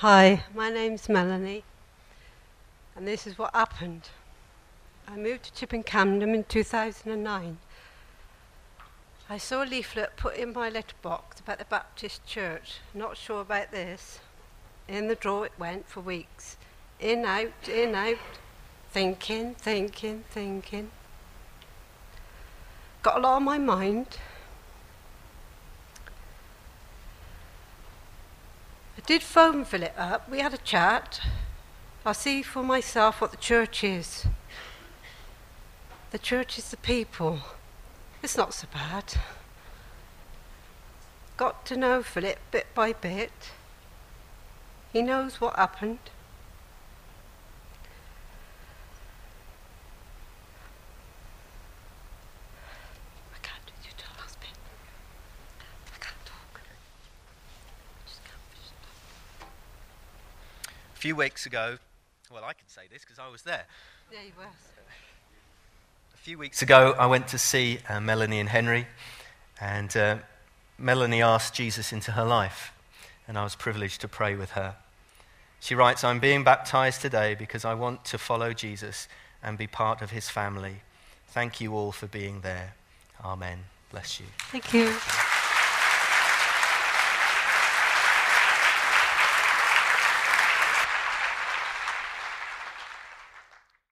Hi, my name's Melanie, and this is what happened. I moved to Chipping Campden in 2009. I saw a leaflet put in my letterbox about the Baptist Church. Not sure about this. In the drawer it went for weeks. In, out, in, out. Thinking, thinking, thinking. Got a lot on my mind. Did phone Philip up. We had a chat. I see for myself what the church is. The church is the people. It's not so bad. Got to know Philip bit by bit. He knows what happened. I can't do you till last bit. I can't talk. I just can't finish it. A few weeks ago, well, I can say this because I was there. Yeah, he was. A few weeks ago, I went to see uh, Melanie and Henry, and uh, Melanie asked Jesus into her life, and I was privileged to pray with her. She writes, I'm being baptized today because I want to follow Jesus and be part of his family. Thank you all for being there. Amen. Bless you. Thank you.